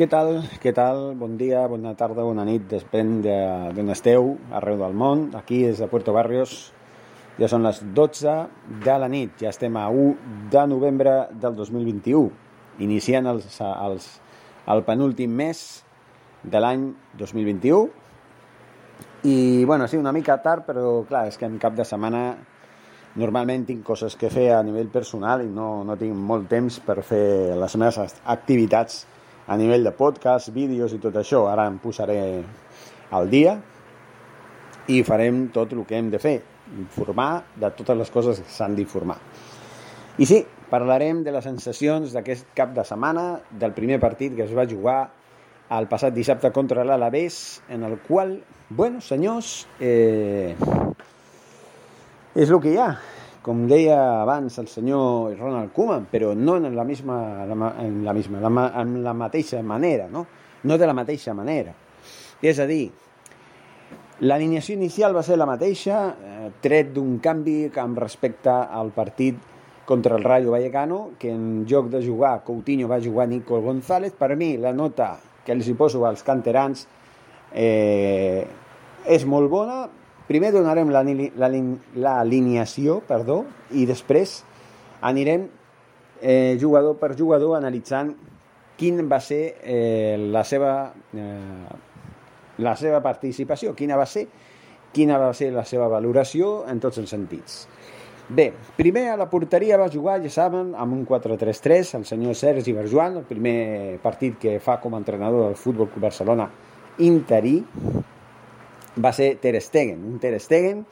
Què tal? Què tal? Bon dia, bona tarda, bona nit, depèn d'on esteu, arreu del món. Aquí des de Puerto Barrios ja són les 12 de la nit, ja estem a 1 de novembre del 2021, iniciant els, els, el penúltim mes de l'any 2021. I, bueno, sí, una mica tard, però clar, és que en cap de setmana normalment tinc coses que fer a nivell personal i no, no tinc molt temps per fer les meves activitats a nivell de podcast, vídeos i tot això. Ara em posaré al dia i farem tot el que hem de fer, informar de totes les coses que s'han d'informar. I sí, parlarem de les sensacions d'aquest cap de setmana, del primer partit que es va jugar el passat dissabte contra l'Alavés, en el qual, bueno, senyors, eh, és el que hi ha. Com deia abans el senyor Ronald Koeman, però no en la misma, en la, misma, en la mateixa manera, no? No de la mateixa manera. És a dir, l'alineació inicial va ser la mateixa, eh, tret d'un canvi amb respecte al partit contra el Rayo Vallecano, que en lloc de jugar Coutinho va jugar Nico González. Per mi, la nota que els hi poso als canterans eh, és molt bona, Primer donarem l'alineació, la, perdó, i després anirem eh, jugador per jugador analitzant quin va ser eh, la, seva, eh, la seva participació, quina va ser quina va ser la seva valoració en tots els sentits. Bé, primer a la porteria va jugar, ja saben, amb un 4-3-3, el senyor Sergi Berjuan, el primer partit que fa com a entrenador del Futbol Club Barcelona interí, va ser Ter Stegen, un Ter Stegen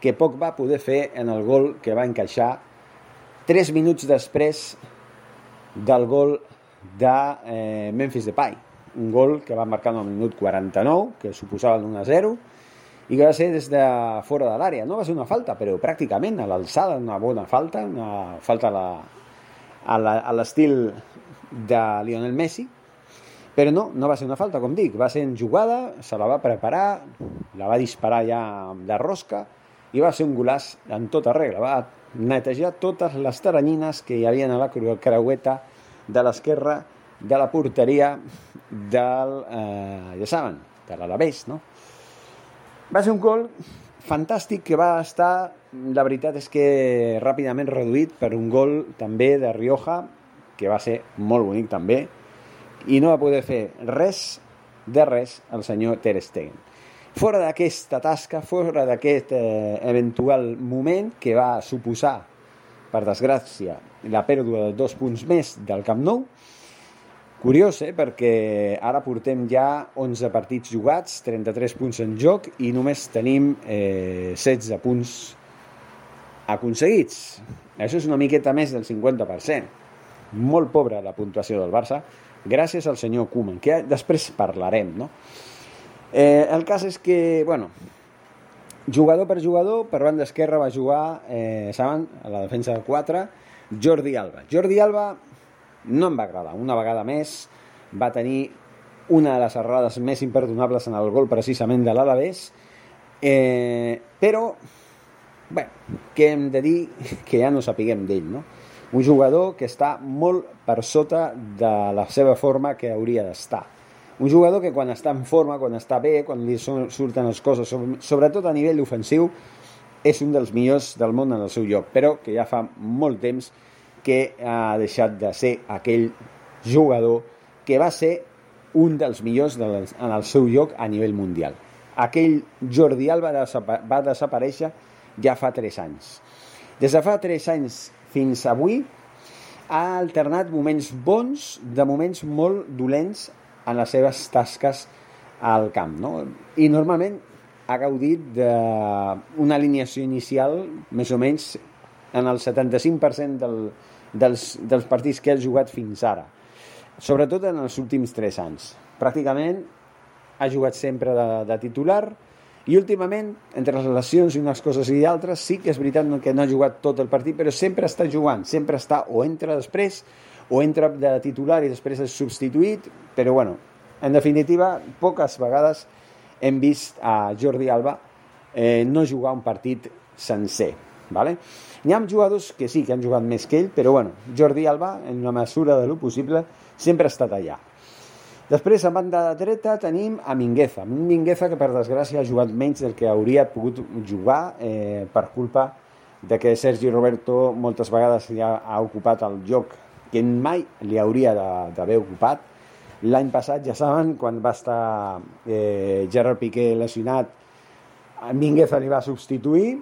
que poc va poder fer en el gol que va encaixar 3 minuts després del gol de eh, Memphis Depay, un gol que va marcar en el minut 49, que suposava l'1-0, i que va ser des de fora de l'àrea. No va ser una falta, però pràcticament a l'alçada, una bona falta, una falta a l'estil de Lionel Messi, però no, no va ser una falta, com dic, va ser en jugada, se la va preparar, la va disparar ja de rosca i va ser un golaç en tota regla. Va netejar totes les taranyines que hi havia a la creueta de l'esquerra de la porteria del, eh, ja saben, de l'Alavés, no? Va ser un gol fantàstic que va estar, la veritat és que ràpidament reduït per un gol també de Rioja, que va ser molt bonic també, i no va poder fer res de res el senyor Ter Stegen. Fora d'aquesta tasca, fora d'aquest eh, eventual moment que va suposar, per desgràcia, la pèrdua de dos punts més del Camp Nou, Curiós, eh? perquè ara portem ja 11 partits jugats, 33 punts en joc i només tenim eh, 16 punts aconseguits. Això és una miqueta més del 50%. Molt pobra la puntuació del Barça, gràcies al senyor Koeman, que després parlarem, no? Eh, el cas és que, bueno, jugador per jugador, per banda esquerra va jugar, eh, saben, a la defensa de 4, Jordi Alba. Jordi Alba no em va agradar. Una vegada més va tenir una de les errades més imperdonables en el gol precisament de l'Alavés, eh, però, bé, què hem de dir que ja no sapiguem d'ell, no? Un jugador que està molt per sota de la seva forma que hauria d'estar. Un jugador que quan està en forma, quan està bé, quan li surten les coses, sobretot a nivell ofensiu, és un dels millors del món en el seu lloc, però que ja fa molt temps que ha deixat de ser aquell jugador que va ser un dels millors en el seu lloc a nivell mundial. Aquell Jordi Alba va desaparèixer ja fa 3 anys. Des de fa 3 anys fins avui ha alternat moments bons de moments molt dolents en les seves tasques al camp. No? I normalment ha gaudit d'una alineació inicial més o menys en el 75% del, dels, dels partits que ha jugat fins ara, sobretot en els últims 3 anys. Pràcticament ha jugat sempre de, de titular i últimament, entre les lesions i unes coses i altres, sí que és veritat que no ha jugat tot el partit, però sempre està jugant, sempre està o entra després o entra de titular i després és substituït, però bueno, en definitiva, poques vegades hem vist a Jordi Alba eh, no jugar un partit sencer. ¿vale? N'hi ha jugadors que sí que han jugat més que ell, però bueno, Jordi Alba, en una mesura de lo possible, sempre ha estat allà. Després, a banda de dreta, tenim a Mingueza. Mingueza, que per desgràcia ha jugat menys del que hauria pogut jugar eh, per culpa de que Sergi Roberto moltes vegades ja ha ocupat el lloc que mai li hauria d'haver ocupat. L'any passat, ja saben, quan va estar eh, Gerard Piqué lesionat, Mingueza li va substituir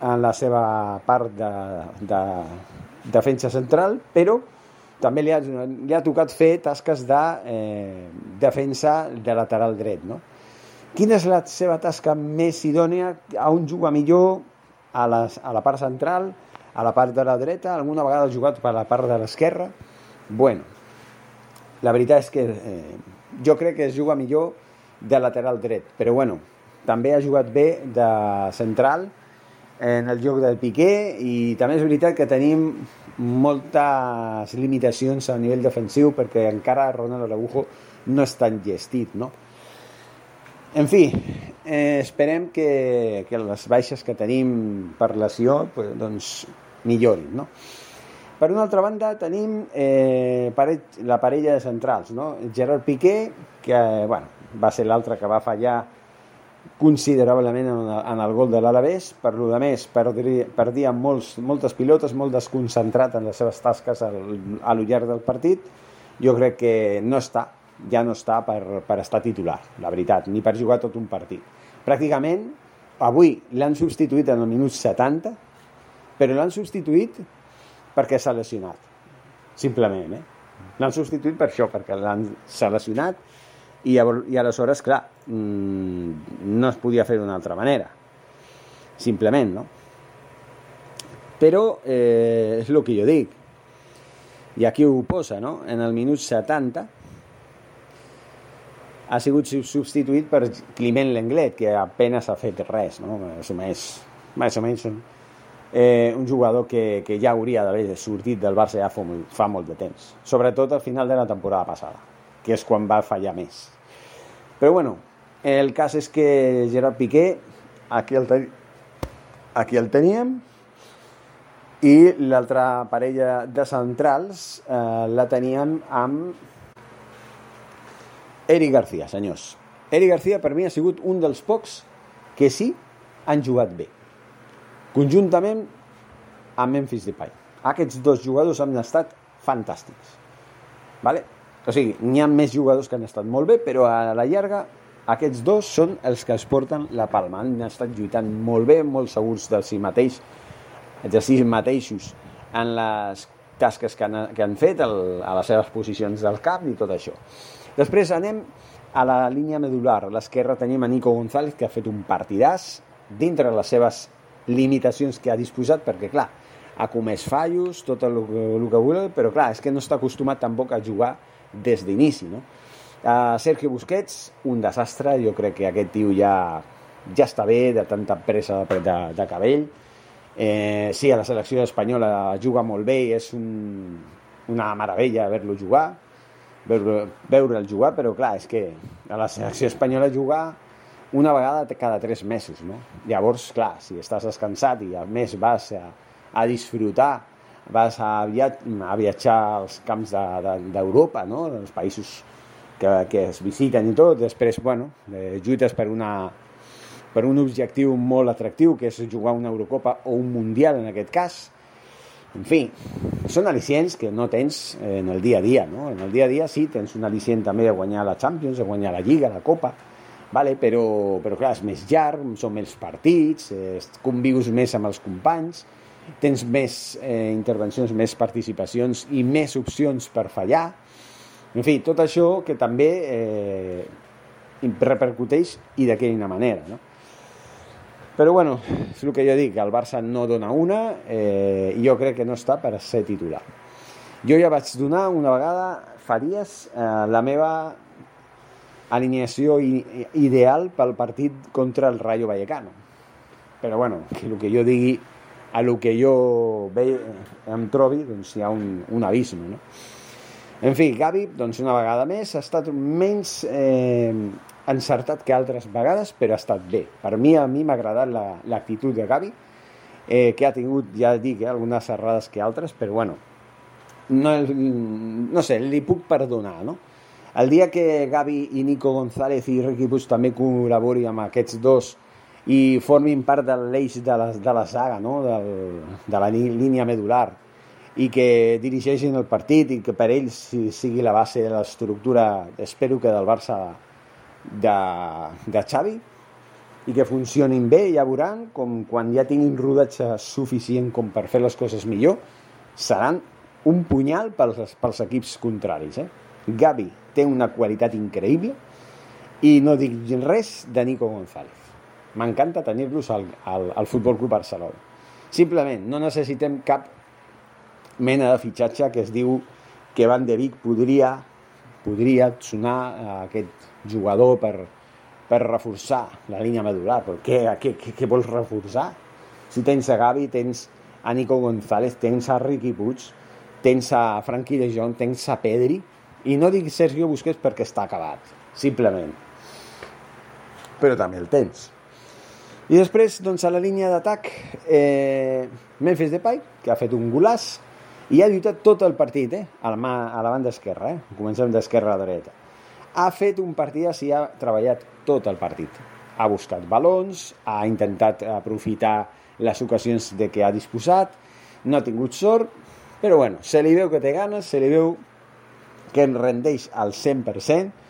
en la seva part de, de defensa central, però també li ha, li ha tocat fer tasques de eh, defensa de lateral dret. No? Quina és la seva tasca més idònia? A un juga millor a, les, a la part central, a la part de la dreta, alguna vegada ha jugat per la part de l'esquerra. Bueno, la veritat és que eh, jo crec que es juga millor de lateral dret, però bueno, també ha jugat bé de central en el joc del Piqué i també és veritat que tenim moltes limitacions a nivell defensiu perquè encara Ronald Araujo no tan gestit, no? En fi, eh, esperem que, que les baixes que tenim per lesió pues, doncs, millorin, no? Per una altra banda, tenim eh, la parella de centrals, no? Gerard Piqué, que bueno, va ser l'altre que va fallar considerablement en, en el gol de l'Alavés, per lo de més perdia, perdia molts, moltes pilotes, molt desconcentrat en les seves tasques al, a lo llarg del partit, jo crec que no està, ja no està per, per estar titular, la veritat, ni per jugar tot un partit. Pràcticament, avui l'han substituït en el minut 70, però l'han substituït perquè s'ha lesionat, simplement, eh? L'han substituït per això, perquè l'han seleccionat i, i aleshores, clar, mmm, no es podia fer d'una altra manera. Simplement, no? Però eh, és el que jo dic. I aquí ho posa, no? En el minut 70 ha sigut substituït per Climent Lenglet, que apenas ha fet res, no? Més o menys, més o menys un, eh, un jugador que, que ja hauria d'haver sortit del Barça ja fa molt, fa molt de temps. Sobretot al final de la temporada passada, que és quan va fallar més. Però bueno, el cas és que Gerard Piqué, aquí el, ten... aquí el teníem, i l'altra parella de centrals eh, la teníem amb Eric García, senyors. Eric García per mi ha sigut un dels pocs que sí han jugat bé. Conjuntament amb Memphis Depay. Aquests dos jugadors han estat fantàstics. Vale? O sigui, n'hi ha més jugadors que han estat molt bé, però a la llarga aquests dos són els que es porten la palma. Han estat lluitant molt bé, molt segurs de si mateix, de si mateixos en les tasques que han, que han fet el, a les seves posicions del cap i tot això. Després anem a la línia medular. A l'esquerra tenim a Nico González, que ha fet un partidàs dintre les seves limitacions que ha disposat, perquè, clar, ha comès fallos, tot el, el que vulgui, però, clar, és que no està acostumat tampoc a jugar des d'inici. No? Uh, Sergio Busquets, un desastre, jo crec que aquest tio ja, ja està bé de tanta pressa de, de, de cabell. Eh, sí, a la selecció espanyola juga molt bé i és un, una meravella veure-lo jugar, veure, veure'l jugar, però clar, és que a la selecció espanyola jugar una vegada cada tres mesos, no? Llavors, clar, si estàs descansat i a més vas a, a disfrutar vas a, viat a viatjar als camps d'Europa, de, de, no? els països que, que es visiten i tot, després, bueno, eh, lluites per, una, per un objectiu molt atractiu, que és jugar una Eurocopa o un Mundial en aquest cas, en fi, són al·licients que no tens en el dia a dia, no? En el dia a dia sí, tens un al·licient també de guanyar la Champions, de guanyar la Lliga, la Copa, vale? però, però clar, és més llarg, són més partits, eh, convius més amb els companys, tens més eh, intervencions, més participacions i més opcions per fallar. En fi, tot això que també eh, repercuteix i d'aquella manera, no? Però bueno, és el que jo dic, el Barça no dona una eh, i jo crec que no està per ser titular. Jo ja vaig donar una vegada, faries eh, la meva alineació ideal pel partit contra el Rayo Vallecano. Però bueno, que el que jo digui a el que jo ve, em trobi, doncs hi ha un, un abisme, no? En fi, Gavi, doncs una vegada més, ha estat menys eh, encertat que altres vegades, però ha estat bé. Per mi, a mi m'ha agradat l'actitud la, de Gavi, eh, que ha tingut, ja dic, eh, algunes errades que altres, però bueno, no, no sé, li puc perdonar, no? El dia que Gavi i Nico González i Ricky Puig també col·laborin amb aquests dos i formin part de l'eix de, la, de la saga, no? Del, de la línia medular, i que dirigeixin el partit i que per ells sigui la base de l'estructura, espero que del Barça de, de Xavi i que funcionin bé, ja veuran, com quan ja tinguin rodatge suficient com per fer les coses millor, seran un punyal pels, pels equips contraris. Eh? Gavi té una qualitat increïble i no dic res de Nico González. M'encanta tenir-los al, al, al Futbol Club Barcelona. Simplement, no necessitem cap mena de fitxatge que es diu que Van de Vic podria, podria sonar a aquest jugador per, per reforçar la línia medular. Però què, què, què, què vols reforçar? Si tens a Gavi, tens a Nico González, tens a Ricky Puig, tens a Frankie de Jong, tens a Pedri, i no dic Sergio Busquets perquè està acabat, simplement. Però també el tens. I després, doncs, a la línia d'atac, eh, Memphis Depay, que ha fet un golaç, i ha lluitat tot el partit, eh? a, la, mà, a la banda esquerra, eh? comencem d'esquerra a dreta. Ha fet un partit i ha treballat tot el partit. Ha buscat balons, ha intentat aprofitar les ocasions de què ha disposat, no ha tingut sort, però bueno, se li veu que té ganes, se li veu que en rendeix al 100%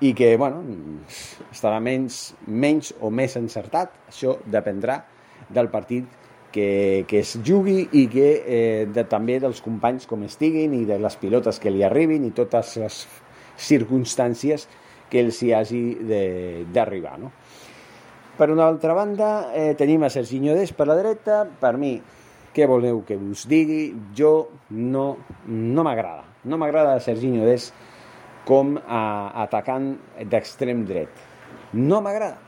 i que, bueno, estarà menys, menys o més encertat. Això dependrà del partit que, que es jugui i que eh, de, també dels companys com estiguin i de les pilotes que li arribin i totes les circumstàncies que els hi hagi d'arribar. No? Per una altra banda, eh, tenim a Serginho Des per la dreta. Per mi, què voleu que us digui? Jo no, no m'agrada. No m'agrada Serginho Des com a atacant d'extrem dret. No m'agrada.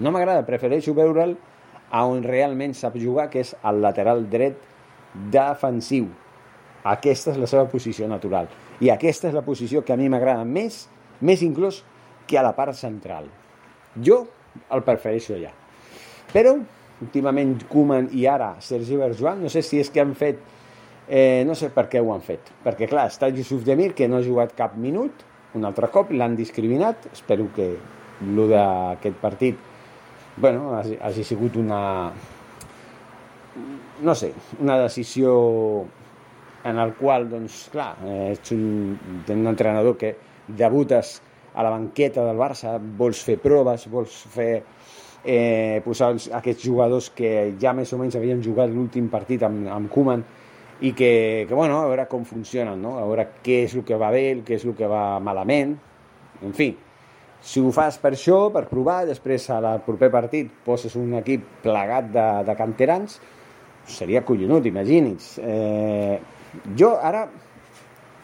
No m'agrada, prefereixo veure'l a on realment sap jugar, que és el lateral dret defensiu. Aquesta és la seva posició natural. I aquesta és la posició que a mi m'agrada més, més inclús que a la part central. Jo el prefereixo allà. Però, últimament, Koeman i ara Sergi Berjuan, no sé si és que han fet... Eh, no sé per què ho han fet. Perquè, clar, està Yusuf Demir, que no ha jugat cap minut, un altre cop, l'han discriminat. Espero que el d'aquest partit bueno, hagi, hagi sigut una no sé, una decisió en el qual, doncs, clar, ets un, un entrenador que debutes a la banqueta del Barça, vols fer proves, vols fer eh, posar aquests jugadors que ja més o menys havien jugat l'últim partit amb, amb Koeman i que, que, bueno, a veure com funcionen, no? a veure què és el que va bé, què és el que va malament, en fi, si ho fas per això, per provar, després al proper partit poses un equip plegat de, de canterans, seria collonut, imagini's. Eh, jo ara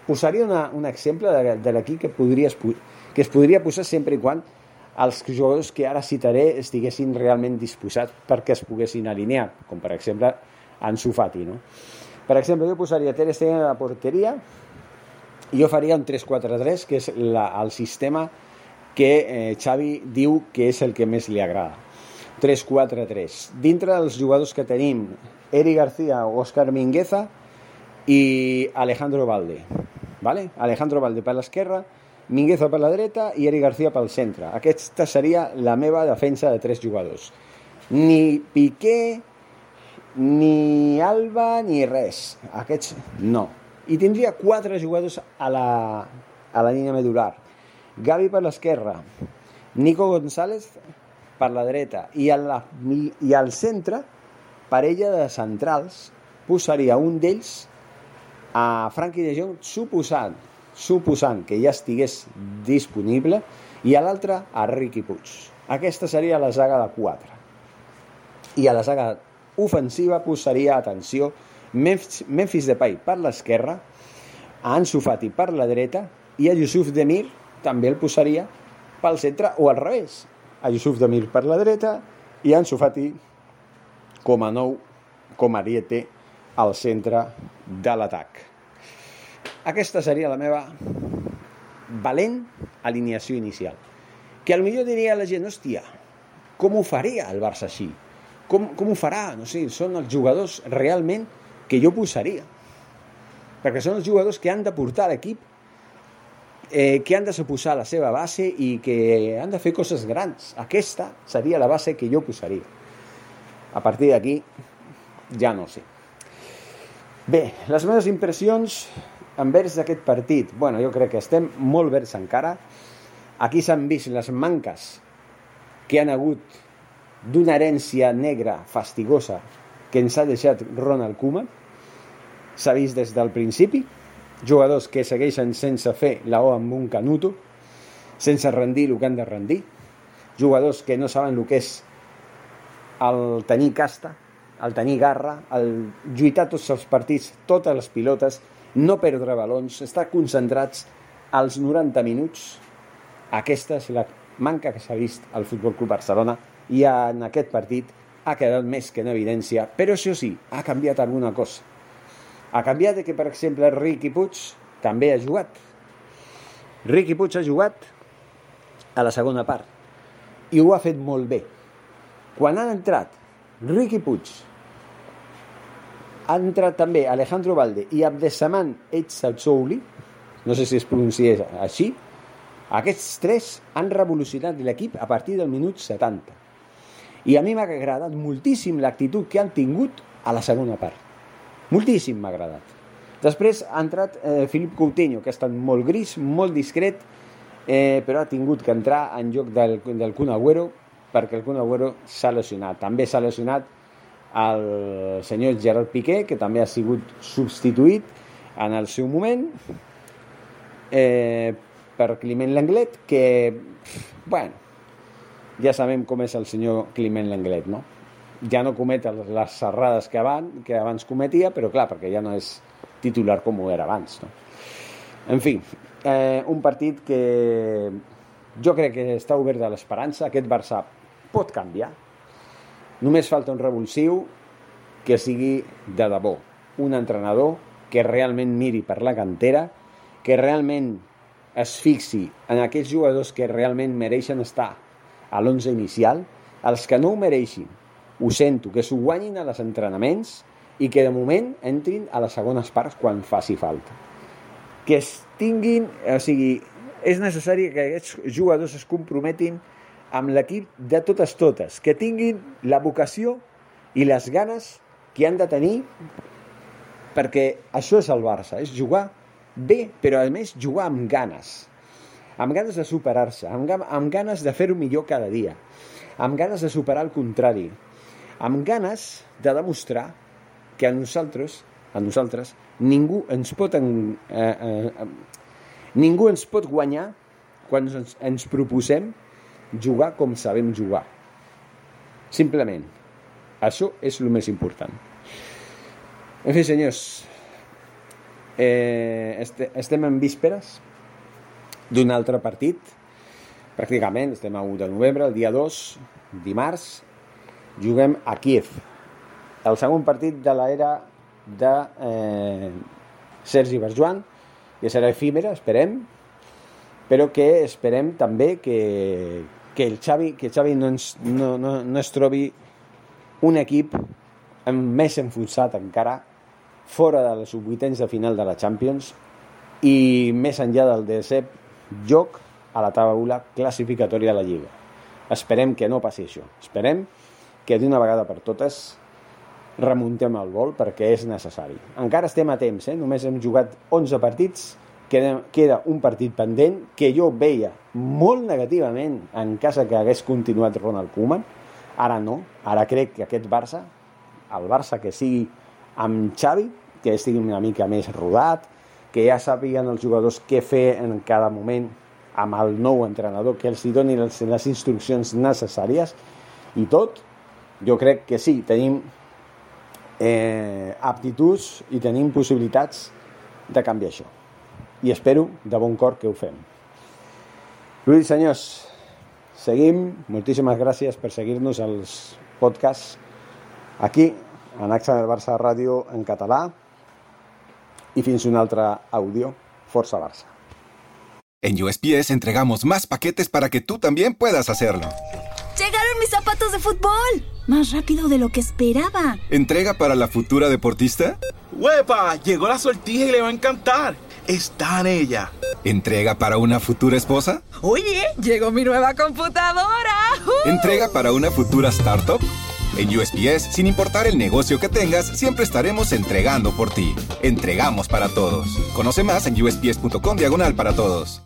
posaria una, un exemple de, de l'equip que, podries, que es podria posar sempre i quan els jugadors que ara citaré estiguessin realment disposats perquè es poguessin alinear, com per exemple Ansu Fati. No? Per exemple, jo posaria Ter Stegen a la porteria i jo faria un 3-4-3, que és la, el sistema que eh, Xavi diu que és el que més li agrada. 3-4-3. Dintre dels jugadors que tenim, Eri García, Òscar Mingueza i Alejandro Valde. ¿vale? Alejandro Valde per l'esquerra, Mingueza per la dreta i Eri García pel centre. Aquesta seria la meva defensa de tres jugadors. Ni Piqué, ni Alba ni res. Aquests no. I tindria quatre jugadors a la, a la línia medular. Gavi per l'esquerra, Nico González per la dreta i, a la, i al centre, parella de centrals, posaria un d'ells a Frankie de Jong suposant, suposant que ja estigués disponible i a l'altre a Ricky Puig. Aquesta seria la zaga de 4. I a la zaga ofensiva posaria, atenció, Memphis Depay per l'esquerra, a Ansu Fati per la dreta i a Yusuf Demir també el posaria pel centre o al revés. A Yusuf Demir per la dreta i a Ansu Fati com a nou, com a ariete al centre de l'atac. Aquesta seria la meva valent alineació inicial. Que al millor diria la gent, hòstia, com ho faria el Barça així? Com, com ho farà? No sé, són els jugadors realment que jo posaria. Perquè són els jugadors que han de portar l'equip, eh, que han de suposar la seva base i que han de fer coses grans. Aquesta seria la base que jo posaria. A partir d'aquí, ja no sé. Bé, les meves impressions envers d'aquest partit. Bueno, jo crec que estem molt verds encara. Aquí s'han vist les manques que han hagut d'una herència negra fastigosa que ens ha deixat Ronald Koeman. S'ha vist des del principi. Jugadors que segueixen sense fer la O amb un canuto, sense rendir el que han de rendir. Jugadors que no saben el que és el tenir casta, el tenir garra, el lluitar tots els partits, totes les pilotes, no perdre balons, estar concentrats als 90 minuts. Aquesta és la manca que s'ha vist al Futbol Club Barcelona i en aquest partit ha quedat més que en evidència, però això sí, ha canviat alguna cosa. Ha canviat que, per exemple, Riqui Puig també ha jugat. Riqui Puig ha jugat a la segona part i ho ha fet molt bé. Quan han entrat Riqui Puig, ha entrat també Alejandro Valde i Abdesaman Etzazouli, no sé si es pronuncia així, aquests tres han revolucionat l'equip a partir del minut 70. I a mi m'ha agradat moltíssim l'actitud que han tingut a la segona part. Moltíssim m'ha agradat. Després ha entrat eh, Filip Coutinho, que ha estat molt gris, molt discret, eh, però ha tingut que entrar en lloc del, del Kun Agüero perquè el Kun Agüero s'ha lesionat. També s'ha lesionat el senyor Gerard Piqué, que també ha sigut substituït en el seu moment eh, per Climent Lenglet, que, bueno, ja sabem com és el senyor Climent Lenglet, no? Ja no comet les serrades que abans, que abans cometia, però clar, perquè ja no és titular com ho era abans, no? En fi, eh, un partit que jo crec que està obert a l'esperança, aquest Barça pot canviar, Només falta un revulsiu que sigui de debò. Un entrenador que realment miri per la cantera, que realment es fixi en aquells jugadors que realment mereixen estar a l'11 inicial, els que no ho mereixin, ho sento, que s'ho guanyin a les entrenaments i que de moment entrin a les segones parts quan faci falta. Que es tinguin, o sigui, és necessari que aquests jugadors es comprometin amb l'equip de totes totes, que tinguin la vocació i les ganes que han de tenir perquè això és el Barça, és jugar bé, però a més jugar amb ganes, amb ganes de superar-se, amb, amb ganes de fer-ho millor cada dia, amb ganes de superar el contrari, amb ganes de demostrar que a nosaltres, a nosaltres ningú ens pot en, eh, eh, ningú ens pot guanyar quan ens, ens proposem jugar com sabem jugar. Simplement. Això és el més important. En fi, senyors, eh, este, estem en vísperes d'un altre partit, pràcticament, estem a 1 de novembre, el dia 2, dimarts, juguem a Kiev. El segon partit de l'era de eh, Sergi Berjuan, que serà efímera, esperem, però que esperem també que, que el Xavi, que Xavi no, ens, no, no, no es trobi un equip més enfonsat encara fora de les subvuitens de final de la Champions i més enllà del decep joc a la taula classificatòria de la Lliga. Esperem que no passi això. Esperem que d'una vegada per totes remuntem el vol perquè és necessari. Encara estem a temps, eh? només hem jugat 11 partits, queda, un partit pendent que jo veia molt negativament en cas que hagués continuat Ronald Koeman, ara no, ara crec que aquest Barça, el Barça que sigui amb Xavi, que estigui una mica més rodat, que ja sàpiguen els jugadors què fer en cada moment amb el nou entrenador, que els doni les, les instruccions necessàries i tot, jo crec que sí, tenim eh, aptituds i tenim possibilitats de canviar això. I espero de bon cor que ho fem. Lluís, senyors, seguim. Moltíssimes gràcies per seguir-nos als podcasts aquí, en AXA Barça Ràdio en català. Y fins un altre audio. Forza Barça. En USPS entregamos más paquetes para que tú también puedas hacerlo. ¡Llegaron mis zapatos de fútbol! Más rápido de lo que esperaba. ¿Entrega para la futura deportista? ¡Huepa! Llegó la sortija y le va a encantar. Está en ella. ¿Entrega para una futura esposa? Oye, llegó mi nueva computadora. ¿Entrega para una futura startup? En USPS, sin importar el negocio que tengas, siempre estaremos entregando por ti. Entregamos para todos. Conoce más en usps.com diagonal para todos.